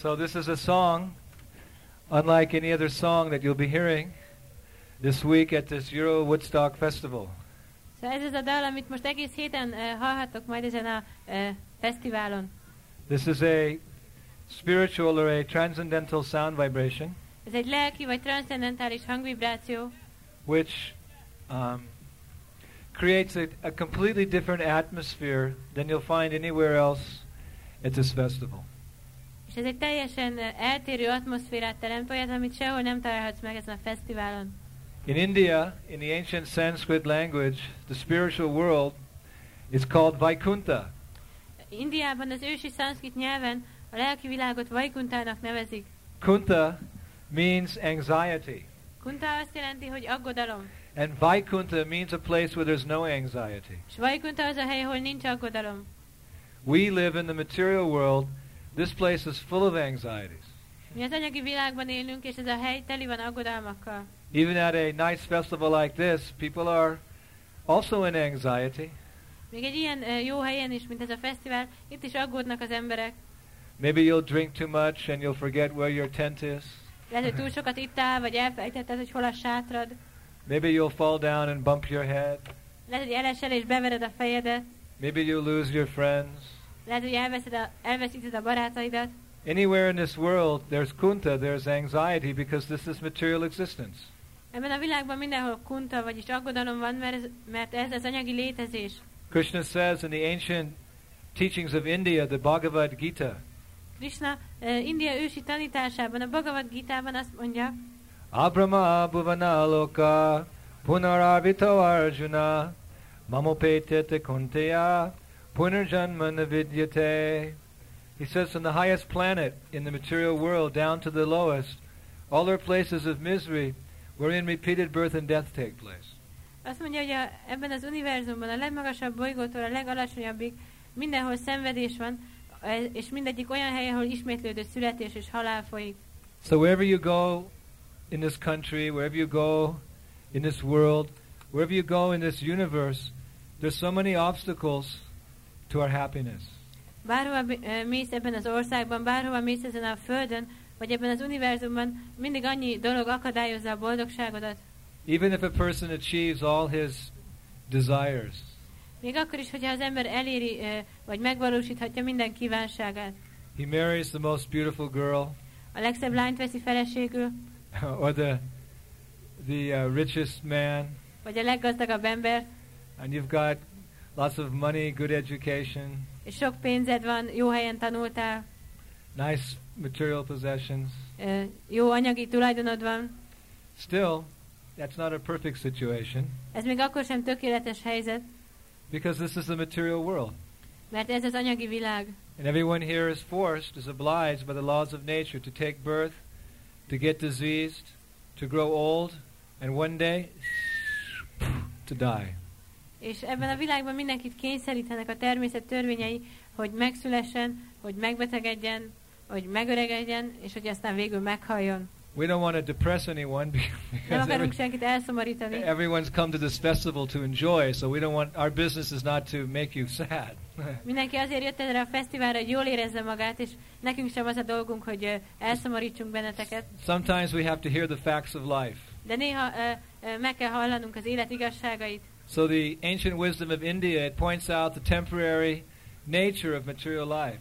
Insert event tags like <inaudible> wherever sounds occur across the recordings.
So this is a song unlike any other song that you'll be hearing this week at this Euro Woodstock Festival. Szóval ez az a dal, amit most egész héten uh, hallhattok majd ezen a uh, fesztiválon. This is a spiritual or a transcendental sound vibration Ez egy lelki vagy transzcendentális hangvibráció, which um, creates a, a completely different atmosphere than you'll find anywhere else at this festival. És ez egy teljesen eltérő atmoszférát teremt, olyat, amit sehol nem találhatsz meg ezen a fesztiválon. In India, in the ancient Sanskrit language, the spiritual world is called Vaikuntha. Indiában az ősi szanszkrit nyelven a lelki világot Vaikuntának nevezik. Kuntha means anxiety. Kunta azt jelenti, hogy aggodalom. And Vaikuntha means a place where there's no anxiety. És Vaikunta az a hely, ahol nincs aggodalom. We live in the material world. This place is full of anxieties. Mi az anyagi világban élünk, és ez a hely teli van aggodalmakkal. Even at a nice festival like this, people are also in anxiety. Még egy ilyen uh, jó helyen is, mint ez a fesztivál, itt is aggódnak az emberek. Maybe you'll drink too much and you'll forget where your tent is. Lehet, hogy túl sokat ittál, vagy elfelejtetted, hogy hol a sátrad. Maybe you'll fall down and bump your head. Lehet, hogy elesel és bevered a fejedet. Maybe you'll lose your friends. Lehet, hogy elveszed a, elveszíted a barátaidat. Anywhere in this world, there's kunta, there's anxiety because this is material existence. Ebben a világban mindenhol kunta, vagyis aggodalom van, mert ez, mert ez az anyagi létezés. Krishna says in the ancient teachings of India, the Bhagavad Gita, Krishna uh, India ősi tanításában, a Bhagavad Gita-ban azt mondja, Abrama bhuvana loka punarabhito arjuna mamopetete kunteya punarjanma navidyate. He says from the highest planet in the material world down to the lowest, all are places of misery wherein repeated birth and death take place. azt mondja, hogy a, ebben az univerzumban a legmagasabb bolygótól a legalacsonyabbig mindenhol szenvedés van, és mindegyik olyan hely, ahol ismétlődő születés és halál folyik. So wherever you go in this country, wherever you go in this world, wherever you go in this universe, there's so many obstacles to our happiness. Bárhova eh, mész ebben az országban, bárhova mész ezen a földön, vagy ebben az univerzumban, mindig annyi dolog akadályozza a boldogságodat. Even if a person achieves all his desires, Még akkor is, hogyha az ember eléri, eh, vagy megvalósíthatja minden kívánságát. he marries the most beautiful girl, A legszebb lányt veszi feleségül, <laughs> or the the uh, richest man, vagy a leggazdagabb ember, and you've got lots of money, good education, és sok pénzed van, jó helyen tanultál, nice material possessions. eh, jó anyagi tulajdonod van. Still, that's not a perfect situation Ez még akkor sem tökéletes helyzet, because this is the material world. mert ez az anyagi világ. And everyone here is forced, is obliged by the laws of nature to take birth, to get diseased, to grow old, and one day to die. És ebben a világban mindenkit kényszerítenek a természet törvényei, hogy megszülessen, hogy megbetegedjen, hogy megöregedjen, és hogy aztán végül meghalljon. We don't want to depress anyone <laughs> because every, everyone's come to this festival to enjoy, so we don't want our business is not to make you sad. <laughs> Mindenki azért jött erre a fesztiválra, hogy jól érezze magát, és nekünk sem az a dolgunk, hogy elszomorítsunk benneteket. Sometimes we have to hear the facts of life. De néha meg kell hallanunk az élet igazságait. So the ancient wisdom of India it points out the temporary nature of material life.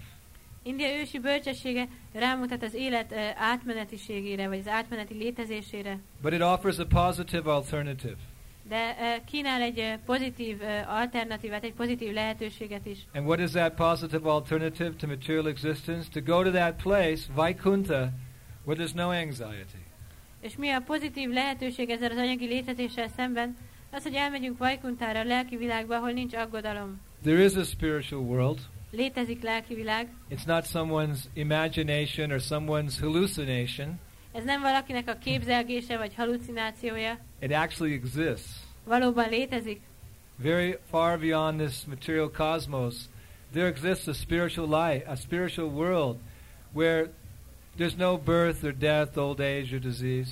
India ősi bölcsessége rámutat az élet ö, átmenetiségére, vagy az átmeneti létezésére. But it offers a positive alternative. De ö, kínál egy ö, pozitív ö, alternatívát, egy pozitív lehetőséget is. And what is that positive alternative to material existence? To go to that place, Vaikuntha, where there's no anxiety. És mi a pozitív lehetőség ezzel az anyagi létezéssel szemben? Az, hogy elmegyünk Vajkuntára, a lelki világba, ahol nincs aggodalom. There is a spiritual world. Létezik lelki világ. It's not someone's imagination or someone's hallucination. Ez nem valakinek a képzelgése vagy halucinációja. It actually exists. Valóban létezik. Very far beyond this material cosmos, there exists a spiritual life, a spiritual world where there's no birth or death, old age or disease.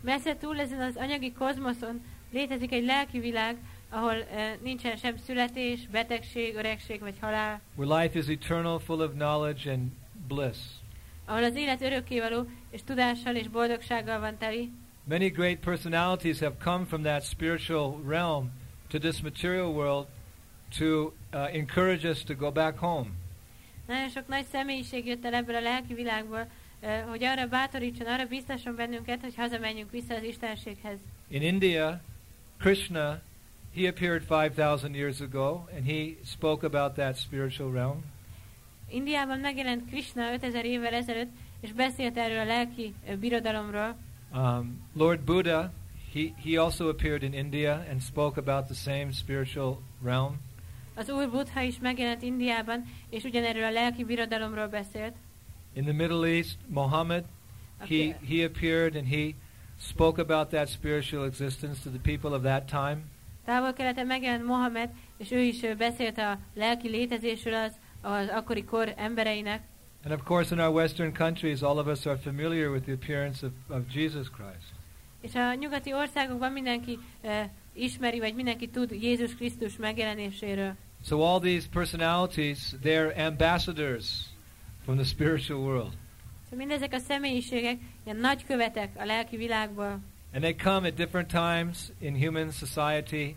Messze túl ezen az anyagi kozmoszon létezik egy lelki világ, ahol uh, nincsen sem születés, betegség, öregség vagy halál. Where life is eternal, full of knowledge and bliss. ahol az élet örökkévaló, és tudással és boldogsággal van teli. Many great personalities have come from that spiritual realm to this material world to uh, encourage us to go back home. Nagyon sok nagy személyiség jött el ebből a lelki világból, ö, hogy arra bátorítson, arra biztasson bennünket, hogy hazamenjünk vissza az Istenséghez. In India, Krishna, he appeared 5,000 years ago and he spoke about that spiritual realm. Indiában megjelent Krishna 5000 évvel ezelőtt, és beszélt erről a lelki ö, birodalomról. Um, Lord Buddha, he, he also appeared in India and spoke about the same spiritual realm. Az Úr Buddha is megjelent Indiában, és ugyanerről a lelki birodalomról beszélt. In the Middle East, Muhammad, he, he appeared and he spoke about that spiritual existence to the people of that time. Távol-keleten megjelent Mohamed, és ő is beszélt a lelki létezésről az, az akkori kor embereinek. And of course, in our Western countries, all of us are familiar with the appearance of, of Jesus Christ. És a nyugati országokban mindenki uh, ismeri, vagy mindenki tud Jézus Krisztus megjelenéséről. So all these personalities, they're ambassadors from the spiritual world. Mindezek a személyiségek ilyen nagykövetek a lelki világból. And they come at different times in human society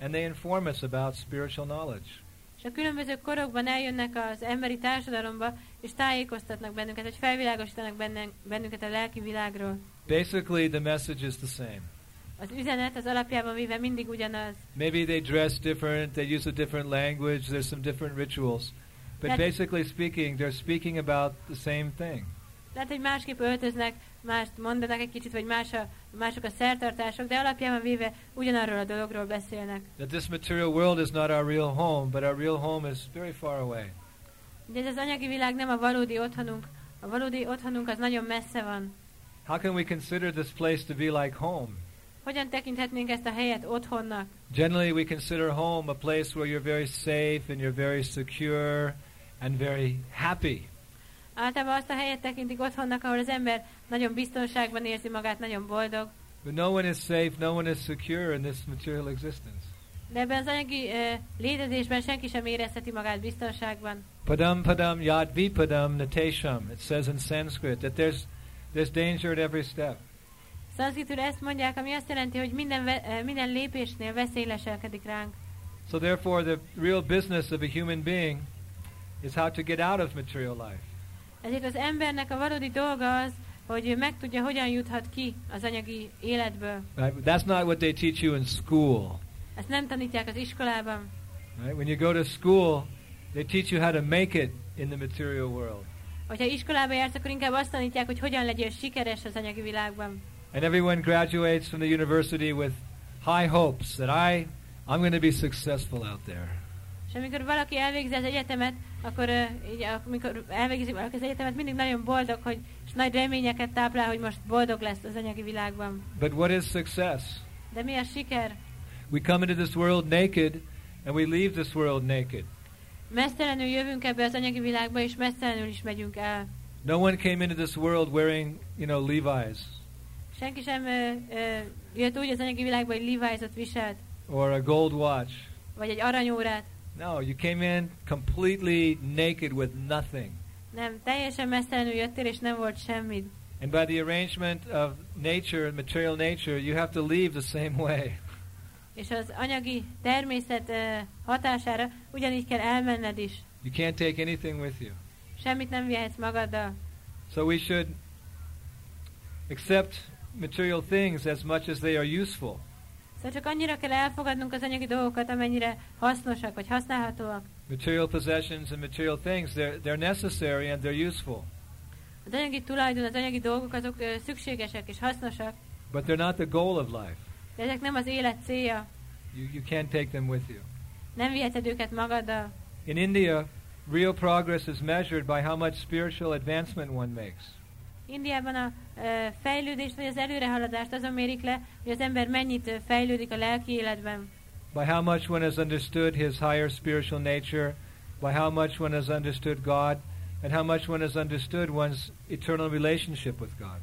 and they inform us about spiritual knowledge. És a különböző korokban eljönnek az emberi társadalomba, és tájékoztatnak bennünket, vagy felvilágosítanak benne, bennünket a lelki világról. Basically, the message is the same. Az üzenet az alapjában véve mindig ugyanaz. Maybe they dress different, they use a different language, there's some different rituals. But basically speaking, they're speaking about the same thing. Lehet, hogy másképp öltöznek, mást mondanak egy kicsit, vagy más a, mások a szertartások, de alapjában véve ugyanarról a dologról beszélnek. That this material world is not our real home, but our real home is very far away. Ugye ez az anyagi világ nem a valódi otthonunk, a valódi otthonunk az nagyon messze van. How can we consider this place to be like home? Hogyan tekinthetnénk ezt a helyet otthonnak? Generally, we consider home a place where you're very safe and you're very secure and very happy. Általában azt a helyet tekintik otthonnak, ahol az ember nagyon biztonságban érzi magát, nagyon boldog. But no one is safe, no one is secure in this material existence. De ebben az anyagi uh, létezésben senki sem érezheti magát biztonságban. Padam padam yad vipadam natesham. It says in Sanskrit that there's there's danger at every step. Szanszkritul ezt mondják, ami azt jelenti, hogy minden, uh, minden lépésnél veszély leselkedik ránk. So therefore, the real business of a human being is how to get out of material life. Ezért az embernek a valódi dolga az, hogy ő megtudja, hogyan juthat ki az anyagi életből. Right? That's not what they teach you in school. Ezt nem tanítják az iskolában. Right? When you go to school, they teach you how to make it in the material world. Hogyha iskolába jársz, akkor inkább azt tanítják, hogy hogyan legyél sikeres az anyagi világban. And everyone graduates from the university with high hopes that I I'm going to be successful out there. És amikor valaki elvégzi az egyetemet, akkor így, amikor elvégzi valaki az egyetemet, mindig nagyon boldog, hogy, és nagy reményeket táplál, hogy most boldog lesz az anyagi világban. But what is success? De mi a siker? We come into this world naked and we leave this world naked. Mesztelenül jövünk ebbe az anyagi világba, és mesztelenül is megyünk el. No one came into this world wearing, you know, Levi's Senki sem ö, ö, jött úgy az anyagi világba, hogy Levi's-ot viselt, or a gold watch. vagy egy aranyórát. No, you came in completely naked with nothing. Nem, teljesen mesztelenül jöttél, és nem volt semmit. And by the arrangement of nature and material nature, you have to leave the same way. És az anyagi természet hatására ugyanígy kell elmenned is. You can't take anything with you. Semmit nem vihetsz magaddal. So we should accept material things as much as they are useful. Szóval csak annyira kell elfogadnunk az anyagi dolgokat, amennyire hasznosak vagy használhatóak. Material possessions and material things, they're, they're necessary and they're useful. Az anyagi tulajdon, az anyagi dolgok azok ö, szükségesek és hasznosak, But they're not the goal of life. de ezek nem az élet célja. You, you can't take them with you. Nem viheted őket magaddal. In India, real progress is measured by how much spiritual advancement one makes. Indiában a fejlődést vagy az előrehaladást azon mérik le, hogy az ember mennyit fejlődik a lelki életben. By how much one has understood his higher spiritual nature, by how much one has understood God, and how much one has understood one's eternal relationship with God.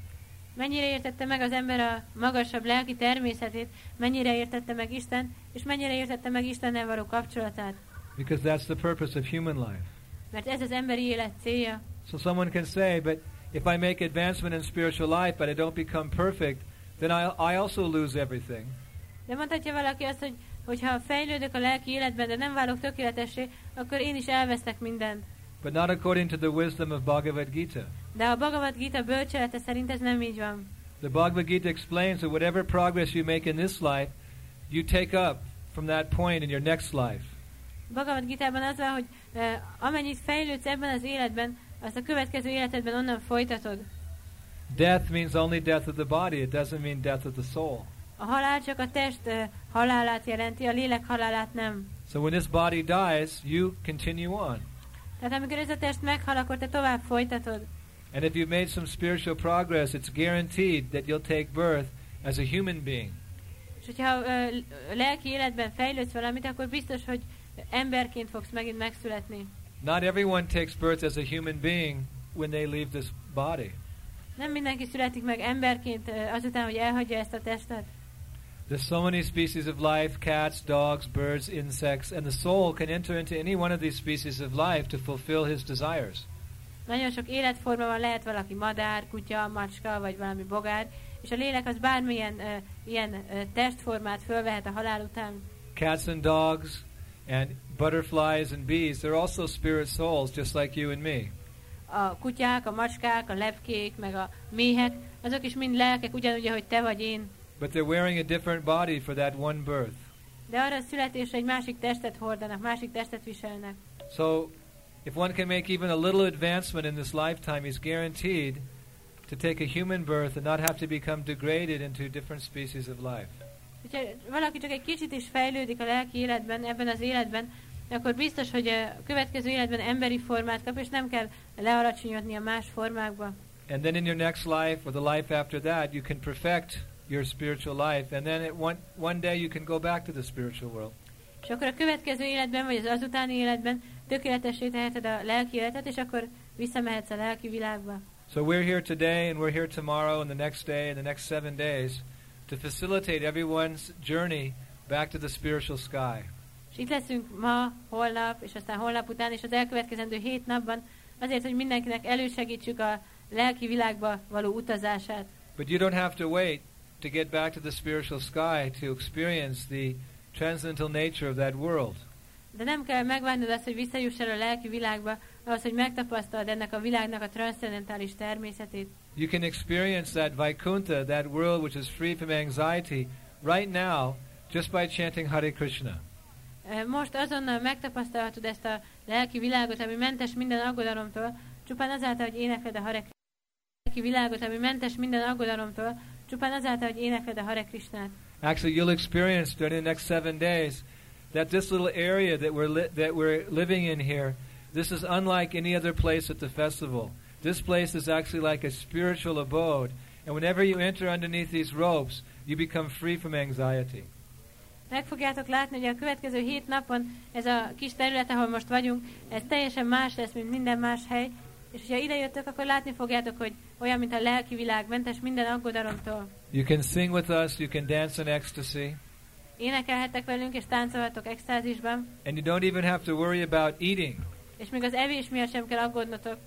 Mennyire értette meg az ember a magasabb lelki természetét, mennyire értette meg Isten, és mennyire értette meg Istennel való kapcsolatát. Because that's the purpose of human life. Mert ez az emberi élet célja. So someone can say, but if I make advancement in spiritual life, but I don't become perfect, then I, I also lose everything. De mondhatja valaki azt, hogy hogyha fejlődök a lelki életben, de nem válok tökéletessé, akkor én is elvesztek mindent. But not according to the wisdom of Bhagavad Gita. De a Bhagavad Gita bölcselete szerint ez nem így van. The Bhagavad Gita explains that whatever progress you make in this life, you take up from that point in your next life. Bhagavad Gitában az van, hogy uh, amennyit fejlődsz ebben az életben, azt a következő életedben onnan folytatod. Death means only death of the body, it doesn't mean death of the soul. A halál csak a test uh, halálát jelenti, a lélek halálát nem. So when this body dies, you continue on. Tehát amikor ez a test meghal, akkor te tovább folytatod. And if you've made some spiritual progress, it's guaranteed that you'll take birth as a human being. És hogyha uh, lelki életben fejlődsz valamit, akkor biztos, hogy emberként fogsz megint megszületni. Not everyone takes birth as a human being when they leave this body. Nem mindenki születik meg emberként azután, hogy elhagyja ezt a testet. There's so many species of life cats, dogs, birds, insects, and the soul can enter into any one of these species of life to fulfill his desires. Nagyon sok életforma van, lehet valaki madár, kutya, macska, vagy valami bogár, és a lélek az bármilyen uh, ilyen uh, testformát fölvehet a halál után. Cats and dogs and butterflies and bees, they're also spirit souls just like you and me. A kutyák, a macskák, a lepkék, meg a méhek, azok is mind lelkek, ugyanúgy, ahogy te vagy én. But they're wearing a different body for that one birth. De arra születésre egy másik testet hordanak, másik testet viselnek. So, if one can make even a little advancement in this lifetime, he's guaranteed to take a human birth and not have to become degraded into different species of life. Ha valaki csak egy kicsit is fejlődik a lelki életben, ebben az életben, akkor biztos, hogy a következő életben emberi formát kap, és nem kell lealacsonyodni a más formákba. And then in your next life or the life after that, you can perfect your spiritual life, and then it, one, one day you can go back to the spiritual world. És akkor a következő életben, vagy az azutáni életben tökéletesé teheted a lelki életet, és akkor visszamehetsz a lelki világba. So we're here today, and we're here tomorrow, and the next day, and the next seven days, to facilitate everyone's journey back to the spiritual sky. És itt leszünk ma, holnap, és aztán holnap után, és az elkövetkezendő hét napban, azért, hogy mindenkinek elősegítsük a lelki világba való utazását. But you don't have to wait to get back to the spiritual sky to experience the transcendental nature of that world. De nem kell megvárnod azt, hogy visszajuss el a lelki világba, ahhoz, hogy megtapasztald ennek a világnak a transzcendentális természetét. You can experience that Vaikuntha, that world which is free from anxiety, right now, just by chanting Hare Krishna. Most azonnal megtapasztalhatod ezt a lelki világot, ami mentes minden aggodalomtól, csupán azáltal, hogy énekled a Hare lelki világot, ami mentes minden aggodalomtól, csupán azáltal, hogy énekled a Hare Krishnát. Actually, you'll experience during the next seven days that this little area that we're that we're living in here, this is unlike any other place at the festival. This place is actually like a spiritual abode, and whenever you enter underneath these ropes, you become free from anxiety. Meg fogjátok látni, hogy a következő hét napon ez a kis terület, ahol most vagyunk, ez teljesen más lesz, mint minden más hely, és ha ide jöttök, akkor látni fogjátok, hogy olyan, mint a lelki világ, mentes minden aggodalomtól. You can sing with us, you can dance in ecstasy, Énekelhettek velünk, és táncolhatok extázisban, and you don't even have to worry about eating. És még az evés miatt sem kell aggódnotok.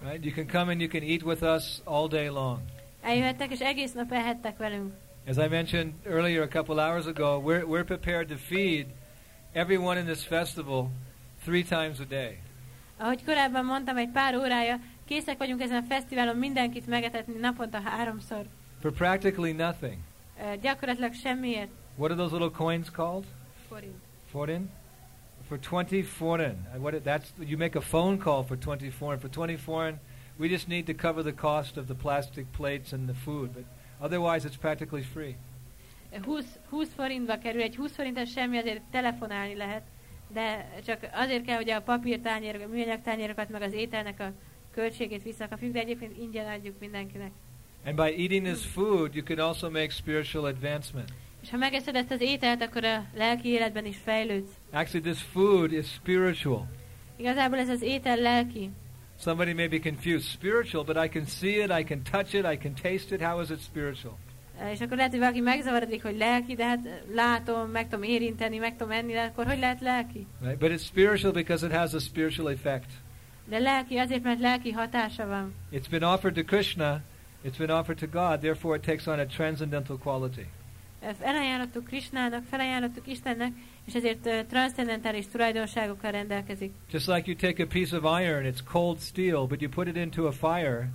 Right? You can come and you can eat with us all day long. Eljöhettek, és egész nap elhettek velünk. As I mentioned earlier, a couple hours ago, we're, we're prepared to feed everyone in this festival three times a day. Ahogy korábban mondtam, egy pár órája, készek vagyunk ezen a fesztiválon mindenkit megetetni naponta háromszor. For practically nothing. Ö, gyakorlatilag semmiért. What are those little coins called? Forint. Foreign? For 20 foreign. Uh, What it, that's you make a phone call for 20 foreign. For 20 foreign, we just need to cover the cost of the plastic plates and the food, but otherwise it's practically free. 20, 20 forintba kerül, egy 20 forintos semmi, azért telefonálni lehet, de csak azért kell, hogy a papírtányérok, a műanyag tányérokat, meg az ételnek a költségét visszakapjuk, de egyébként ingyen adjuk mindenkinek. And by eating this food, you can also make spiritual advancement. És ha megeszed ezt az ételt, akkor a lelki életben is fejlődsz. Actually, this food is spiritual. Igazából ez az étel lelki. Somebody may be confused. Spiritual, but I can see it, I can touch it, I can taste it. How is it spiritual? És akkor lehet, hogy valaki megzavarodik, hogy lelki, de hát látom, meg tudom érinteni, meg tudom enni, de akkor hogy lehet lelki? Right? But it's spiritual because it has a spiritual effect. De lelki azért, mert lelki hatása van. It's been offered to Krishna, it's been offered to God, therefore it takes on a transcendental quality. Felajánlottuk Krisnának, felajánlottuk Istennek, és ezért uh, transzcendentális tulajdonságokkal rendelkezik. Just like you take a piece of iron, it's cold steel, but you put it into a fire,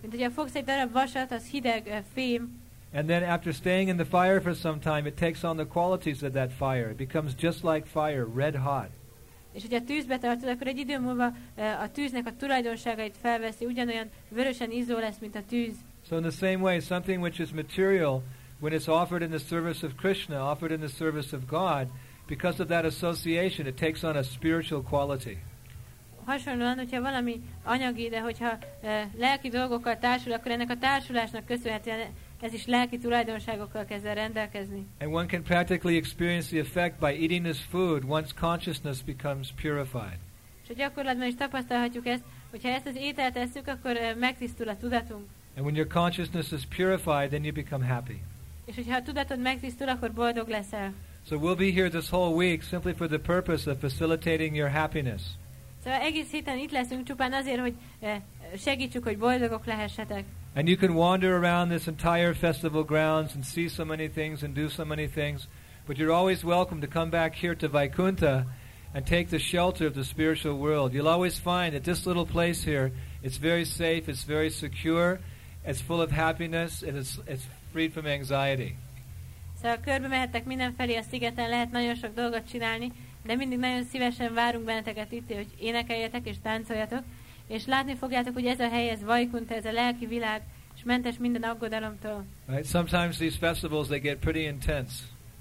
Mint hogyha fogsz egy darab vasat, az hideg uh, fém, and then after staying in the fire for some time, it takes on the qualities of that fire. It becomes just like fire, red hot. és hogyha tűzbe tartod, akkor egy idő múlva uh, a tűznek a tulajdonságait felveszi, ugyanolyan vörösen izzó lesz, mint a tűz. So in the same way, something which is material, when it's offered in the service of Krishna, offered in the service of God, because of that association, it takes on a spiritual quality. Hasonlóan, hogyha valami anyagi, de hogyha uh, lelki dolgokkal társul, akkor ennek a társulásnak köszönhetően ez is lelki tulajdonságokkal kezd el rendelkezni. And one can practically experience the effect by eating this food once consciousness becomes purified. És a gyakorlatban is tapasztalhatjuk ezt, hogyha ezt az ételt tesszük, akkor uh, megtisztul a tudatunk. And when your consciousness is purified, then you become happy. És hogyha tudatod megtisztul, akkor boldog leszel. So we'll be here this whole week simply for the purpose of facilitating your happiness. Szóval egész héten itt leszünk csupán azért, hogy uh, segítsük, hogy boldogok lehessetek. And you can wander around this entire festival grounds and see so many things and do so many things, but you're always welcome to come back here to Vaikunta and take the shelter of the spiritual world. You'll always find that this little place here, it's very safe, it's very secure, it's full of happiness, and it's, it's freed from anxiety. Szóval körbe mehettek mindenfelé a szigeten, lehet nagyon sok dolgot csinálni, de mindig nagyon szívesen várunk benneteket itt, hogy énekeljetek és táncoljatok, és látni fogjátok, hogy ez a hely, ez Vajkunta, ez a lelki világ, és mentes minden aggodalomtól. Right? Sometimes these festivals they get pretty intense.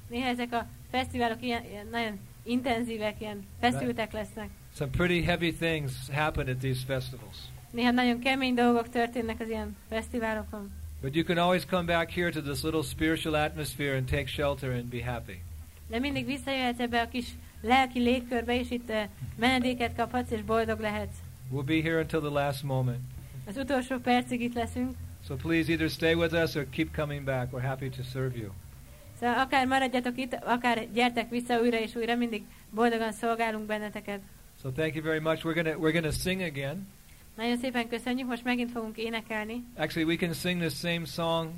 Néha ezek a fesztiválok ilyen, ilyen nagyon intenzívek, ilyen feszültek lesznek. Some pretty heavy things happen at these festivals. Néha nagyon kemény dolgok történnek az ilyen fesztiválokon. But you can always come back here to this little spiritual atmosphere and take shelter and be happy. De mindig visszajöhetsz ebbe a kis lelki légkörbe, és itt uh, menedéket kaphatsz, és boldog lehetsz. We'll be here until the last moment. Az utolsó percig itt leszünk, So please either stay with us or keep coming back. We're happy to serve you. szóval akár maradjatok itt, akár gyertek vissza újra és újra, mindig boldogan szolgálunk benneteket. So thank you very much. We're gonna we're gonna sing again. Nagyon szépen köszönjük, most megint fogunk énekelni. Actually, we can sing this same song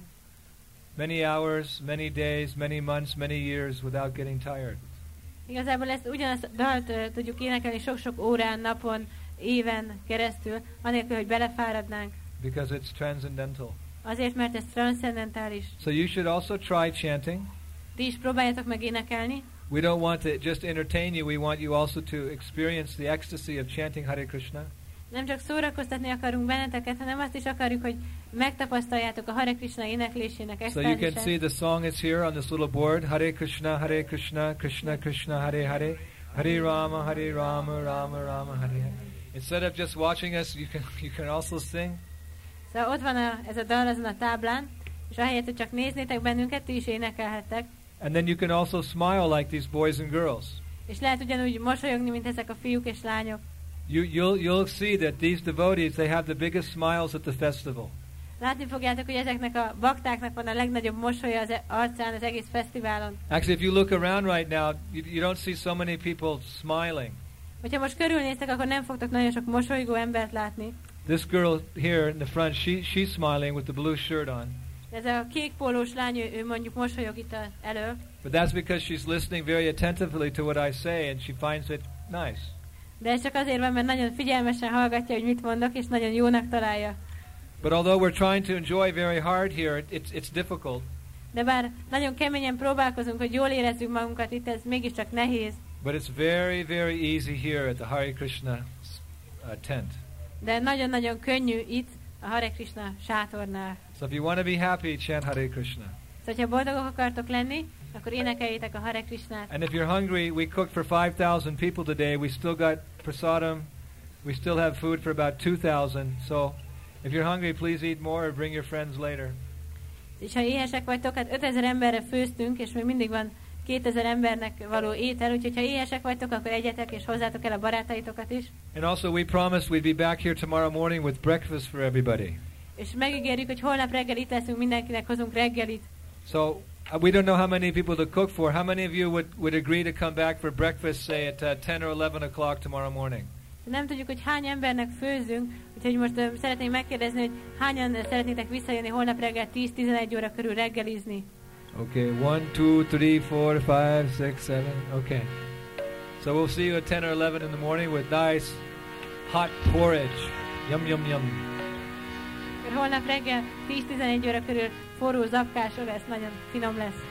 many hours, many days, many months, many years without getting tired. Igazából ezt ugyanazt a dalt ö, tudjuk énekelni sok-sok órán, napon, éven keresztül, anélkül, hogy belefáradnánk. Because it's transcendental. Azért, mert ez transzendentális. So you should also try chanting. Ti is próbáljátok meg énekelni. We don't want to just entertain you. We want you also to experience the ecstasy of chanting Hare Krishna. Nem csak szórakoztatni akarunk benneteket, hanem azt is akarjuk, hogy megtapasztaljátok a Hare Krishna éneklésének So you can see the song is here on this little board. Hare Krishna, Hare Krishna, Krishna Krishna, Hare Hare, Hare Rama, Hare Rama, Rama Rama, Hare Hare. Instead of just watching us, you can you can also sing. Szóval ott van a, ez a dal azon a táblán, és ahelyett, hogy csak néznétek bennünket, ti is énekelhettek. And then you can also smile like these boys and girls. És lehet ugyanúgy mosolyogni, mint ezek a fiúk és lányok. You, you'll, you'll see that these devotees, they have the biggest smiles at the festival. Látni fogjátok, hogy ezeknek a baktáknak van a legnagyobb mosolya az arcán az egész fesztiválon. Actually, if you look around right now, you, you don't see so many people smiling. Hogyha most körülnéztek, akkor nem fogtok nagyon sok mosolygó embert látni. This girl here in the front, she, she's smiling with the blue shirt on. Ez a kék pólós lány, ő, ő mondjuk mosolyog itt elő, But that's because she's listening very attentively to what I say and she finds it nice. De ez csak azért van, mert nagyon figyelmesen hallgatja, hogy mit mondok, és nagyon jónak találja. But although we're trying to enjoy very hard here, it- it's, it's difficult. De bár nagyon keményen próbálkozunk, hogy jól érezzük magunkat itt, ez mégiscsak nehéz. But it's very, very easy here at the Hare Krishna uh, tent. De nagyon-nagyon könnyű itt, a Hare Krishna sátornál. So if you want to be happy, chant Hare Krishna. Szóval, ha boldogok akartok lenni, akkor énekeljétek a Hare Krishnát. And if you're hungry, we cooked for 5,000 people today. We still got prasadam. We still have food for about 2,000. So if you're hungry, please eat more or bring your friends later. És ha éhesek vagytok, hát 5000 emberre főztünk, és még mindig van 2000 embernek való étel, úgyhogy ha éhesek vagytok, akkor egyetek, és hozzátok el a barátaitokat is. And also, we promised we'd be back here tomorrow morning with breakfast for everybody. És megígérjük, hogy holnap reggel itt leszünk, mindenkinek hozunk reggelit. So we don't know how many people to cook for. How many of you would, would agree to come back for breakfast, say at uh, 10 or 11 o'clock tomorrow morning? Nem tudjuk, hogy hány embernek főzünk, úgyhogy most ö, szeretnénk megkérdezni, hogy hányan szeretnétek visszajönni holnap reggel 10-11 óra körül reggelizni. Okay, one, two, three, four, five, six, seven. Okay. So we'll see you at 10 or 11 in the morning with nice hot porridge. Yum, yum, yum. Holnap reggel 10-11 óra körül forró zapkásról lesz, nagyon finom lesz.